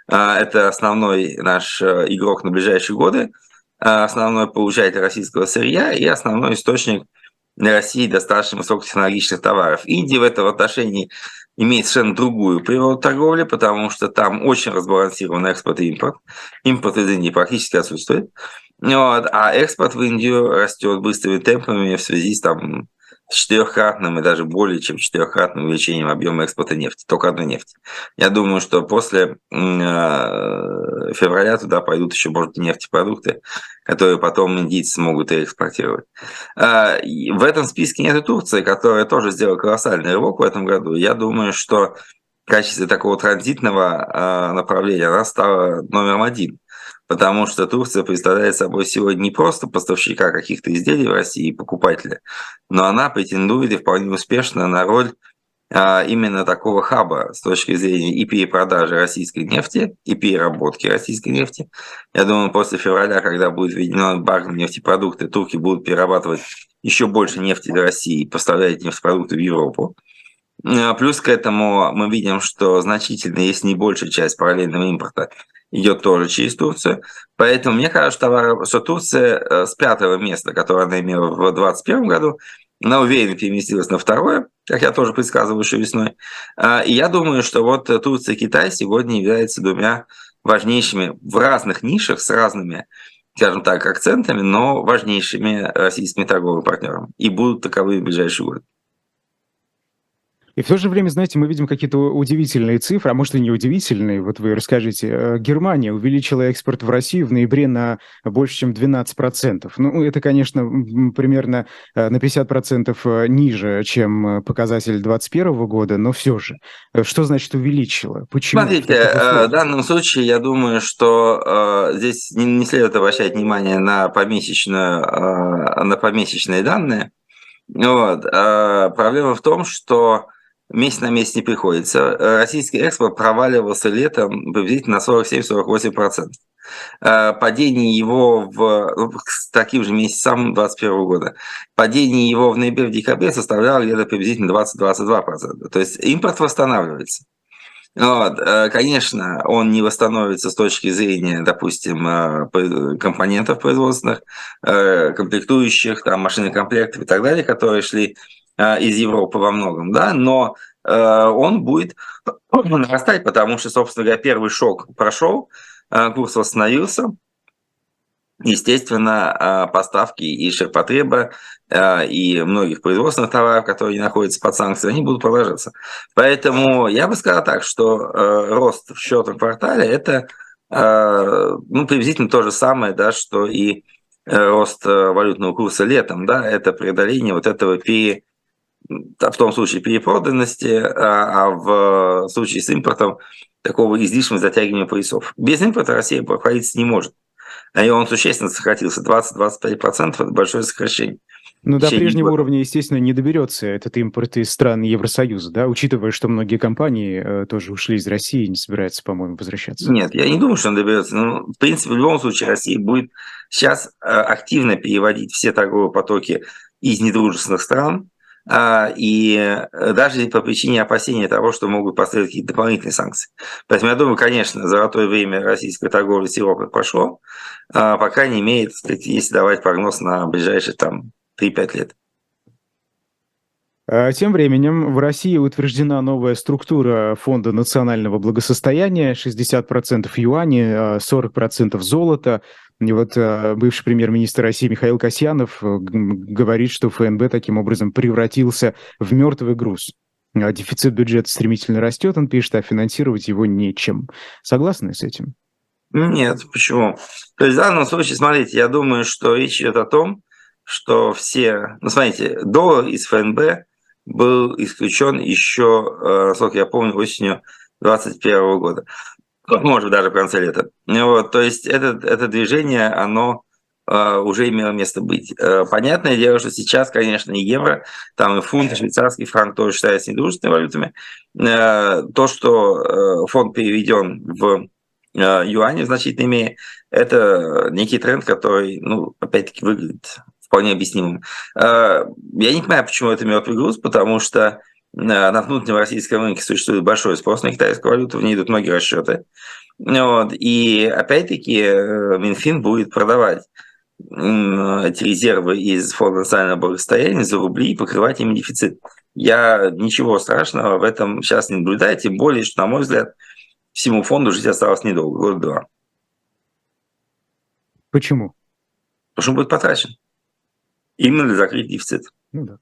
а, это основной наш э, игрок на ближайшие годы – Э, основной получатель российского сырья и основной источник для России достаточно высокотехнологичных товаров. Индия в этом отношении имеет совершенно другую природу торговли, потому что там очень разбалансирован экспорт и импорт. Импорт из Индии практически отсутствует. Вот, а экспорт в Индию растет быстрыми темпами в связи с там, четырехкратным и даже более чем четырехкратным увеличением объема экспорта нефти, только одной нефти. Я думаю, что после э, февраля туда пойдут еще, может, нефтепродукты, которые потом индийцы смогут экспортировать. А, в этом списке нет и Турции, которая тоже сделала колоссальный рывок в этом году. Я думаю, что в качестве такого транзитного а, направления она стала номером один потому что Турция представляет собой сегодня не просто поставщика каких-то изделий в России и покупателя, но она претендует и вполне успешно на роль а, именно такого хаба с точки зрения и перепродажи российской нефти, и переработки российской нефти. Я думаю, после февраля, когда будет введено эмбарго на нефтепродукты, турки будут перерабатывать еще больше нефти для России и поставлять нефтепродукты в Европу. А, плюс к этому мы видим, что значительно, если не большая часть параллельного импорта идет тоже через Турцию. Поэтому мне кажется, что Турция э, с пятого места, которое она имела в 2021 году, она уверенно переместилась на второе, как я тоже предсказывал еще весной. А, и я думаю, что вот Турция и Китай сегодня являются двумя важнейшими в разных нишах с разными, скажем так, акцентами, но важнейшими российскими торговыми партнерами. И будут таковы в ближайшие годы. И в то же время, знаете, мы видим какие-то удивительные цифры, а может и не удивительные, вот вы расскажите. Э, Германия увеличила экспорт в Россию в ноябре на больше, чем 12%. Ну, это, конечно, примерно э, на 50% э, ниже, чем показатель 2021 года, но все же. Что значит увеличила? Почему? Смотрите, в данном случае я думаю, что здесь не, следует обращать внимание на, помесячную, на помесячные данные. Вот. Проблема в том, что месяц на месяц не приходится. Э, российский экспорт проваливался летом приблизительно на 47-48%. Э, падение его в ну, с таким же месяцем 2021 года. Падение его в ноябре-декабре составляло где-то приблизительно 20-22%. То есть импорт восстанавливается. Вот. Э, конечно, он не восстановится с точки зрения, допустим, компонентов производственных, комплектующих, там, машины комплектов и так далее, которые шли из Европы во многом, да, но э, он будет нарастать, потому что, собственно говоря, первый шок прошел, э, курс восстановился, естественно, поставки и ширпотреба, и многих производственных товаров, которые не находятся под санкциями, они будут продолжаться. Поэтому я бы сказал так, что рост в счетном квартале – это ну, приблизительно то же самое, да, что и рост валютного курса летом, да, это преодоление вот этого пере в том случае перепроданности, а, а в случае с импортом такого излишнего затягивания поясов. Без импорта Россия проходиться не может. И он существенно сократился. 20-25% – это большое сокращение. Ну, до прежнего уровня, естественно, не доберется этот импорт из стран Евросоюза, да, учитывая, что многие компании э, тоже ушли из России и не собираются, по-моему, возвращаться. Нет, я не думаю, что он доберется. Ну, в принципе, в любом случае Россия будет сейчас э, активно переводить все торговые потоки из недружественных стран, и э, даже по причине опасения того, что могут последовать какие-то дополнительные санкции. Поэтому я думаю, конечно, золотое время российской торговли с Европой прошло, э, пока не имеет, если давать прогноз на ближайшие там 3-5 лет. А, тем временем в России утверждена новая структура Фонда национального благосостояния, 60% юаней, 40% золота. И вот а, бывший премьер-министр России Михаил Касьянов э, говорит, что ФНБ таким образом превратился в мертвый груз. А дефицит бюджета стремительно растет, он пишет, а финансировать его нечем. Согласны с этим? Нет, почему? То есть в данном случае, смотрите, я думаю, что речь идет о том, что все... Ну, смотрите, доллар из ФНБ был исключен еще, э, насколько я помню, осенью 2021 года. Может, даже в конце лета. Вот, то есть это, это движение, оно э, уже имело место быть. Э, понятное дело, что сейчас, конечно, и евро, там и фунт, и швейцарский франк тоже считаются недружественными валютами. То, что фонд переведен в юане в значительной это некий тренд, который, ну, опять-таки, выглядит вполне объяснимым. Э, я не понимаю, почему это мертвый груз, потому что э, на внутреннем российском рынке существует большой спрос на китайскую валюту, в ней идут многие расчеты. Вот. И опять-таки э, Минфин будет продавать эти резервы из фонда национального благосостояния за рубли и покрывать ими дефицит. Я ничего страшного в этом сейчас не наблюдаю, тем более, что, на мой взгляд, всему фонду жить осталось недолго, год-два. Почему? Потому что он будет потрачен именно для закрытия дефицита. Ну да.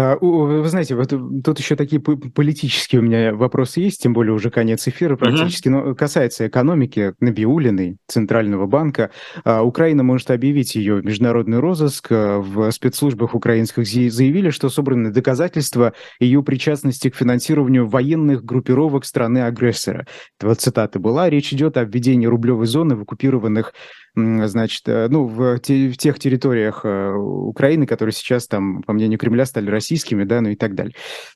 А, вы знаете, вот тут еще такие политические у меня вопросы есть, тем более уже конец эфира практически, но касается экономики Набиулиной, Центрального банка. А, Украина может объявить ее международный розыск. А, в спецслужбах украинских заявили, что собраны доказательства ее причастности к финансированию военных группировок страны-агрессора. Это вот цитата была. Речь идет о введении рублевой зоны в оккупированных значит, э, ну, в, те, в тех территориях э, Украины, которые сейчас там, по мнению Кремля, стали российскими, да, ну и так далее.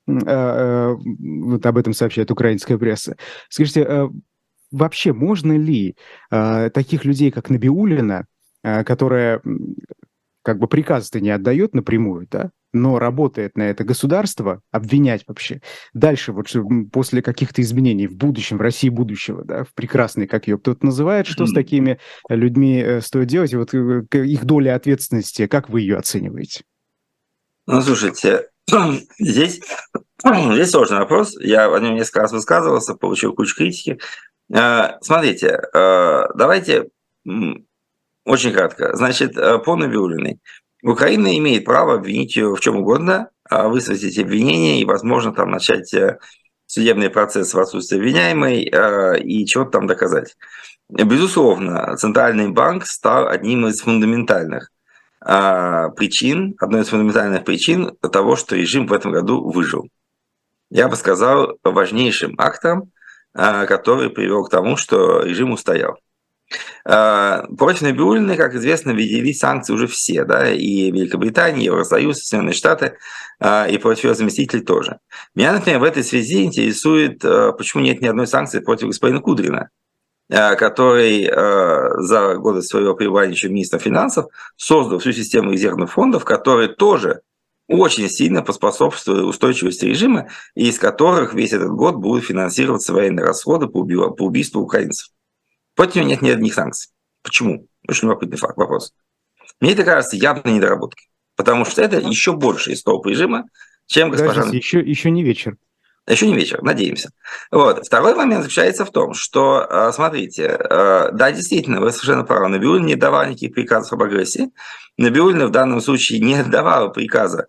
А, э, вот об этом сообщает украинская пресса. Скажите, вообще можно ли таких людей, как Набиулина, которая как бы приказ-то не отдает напрямую, да, но работает на это государство, обвинять вообще. Дальше, вот после каких-то изменений в будущем, в России будущего, да, в прекрасной, как ее кто-то называет, что с такими людьми э, стоит делать, и вот э, их доля ответственности, как вы ее оцениваете? Ну, слушайте, здесь, здесь сложный вопрос. Я о нем несколько раз высказывался, получил кучу критики. Э, смотрите, давайте очень кратко. Значит, по Набиулиной. Украина имеет право обвинить ее в чем угодно, а высказать обвинения и, возможно, там начать э, судебный процесс в отсутствии обвиняемой э, и чего-то там доказать. Безусловно, Центральный банк стал одним из фундаментальных э, причин, одной из фундаментальных причин того, что режим в этом году выжил. Я бы сказал, важнейшим актом, который привел к тому, что режим устоял. Э, против Набиулиной, как известно, ввели санкции уже все, да, и Великобритания, и Евросоюз, и Соединенные Штаты, э, и против ее заместителей тоже. Меня, например, в этой связи интересует, э, почему нет ни одной санкции против господина Кудрина, который за годы своего пребывания еще министром финансов создал всю систему резервных фондов, которые тоже очень сильно поспособствовали устойчивости режима, и из которых весь этот год будут финансироваться военные расходы по убийству украинцев. Против него нет ни одних санкций. Почему? Очень любопытный факт, вопрос. Мне это кажется явной недоработкой. Потому что это еще больше из того режима, чем госпожа... Еще, еще не вечер. Еще не вечер, надеемся. Вот. Второй момент заключается в том, что, э, смотрите, э, да, действительно, вы совершенно правы, Набиулина не давал никаких приказов об агрессии. Набиулина в данном случае не давала приказа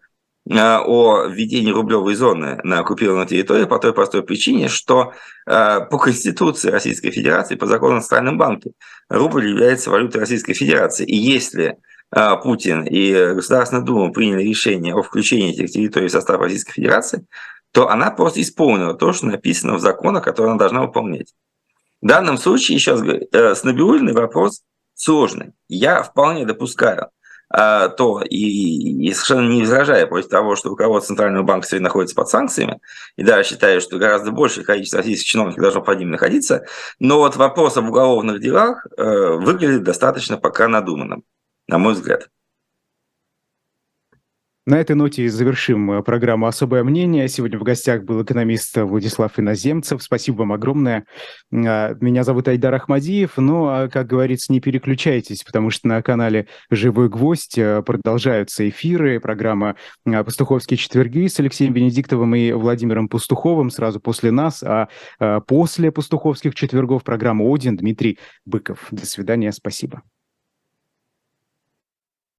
о введении рублевой зоны на оккупированной территории по той простой причине, что э, по Конституции Российской Федерации, по закону о Центральном банке, рубль является валютой Российской Федерации. И если э, Путин и Государственная Дума приняли решение о включении этих территорий в состав Российской Федерации, то она просто исполнила то, что написано в законах, которые она должна выполнять. В данном случае, еще раз говорю, с Набиулиной вопрос сложный. Я вполне допускаю, то и, и совершенно не возражая против того, что руководство Центрального банка сегодня находится под санкциями, и даже считаю, что гораздо большее количество российских чиновников должно под ним находиться, но вот вопрос об уголовных делах э, выглядит достаточно пока надуманным, на мой взгляд. На этой ноте завершим э, программу «Особое мнение». Сегодня в гостях был экономист Владислав Иноземцев. Спасибо вам огромное. А, меня зовут Айдар Ахмадиев. Ну, а, как говорится, не переключайтесь, потому что на канале «Живой гвоздь» э, продолжаются эфиры. Программа «Пастуховские четверги» с Алексеем Венедиктовым и Владимиром Пастуховым сразу после нас. А после «Пастуховских четвергов» программа «Один» Дмитрий Быков. До свидания, спасибо.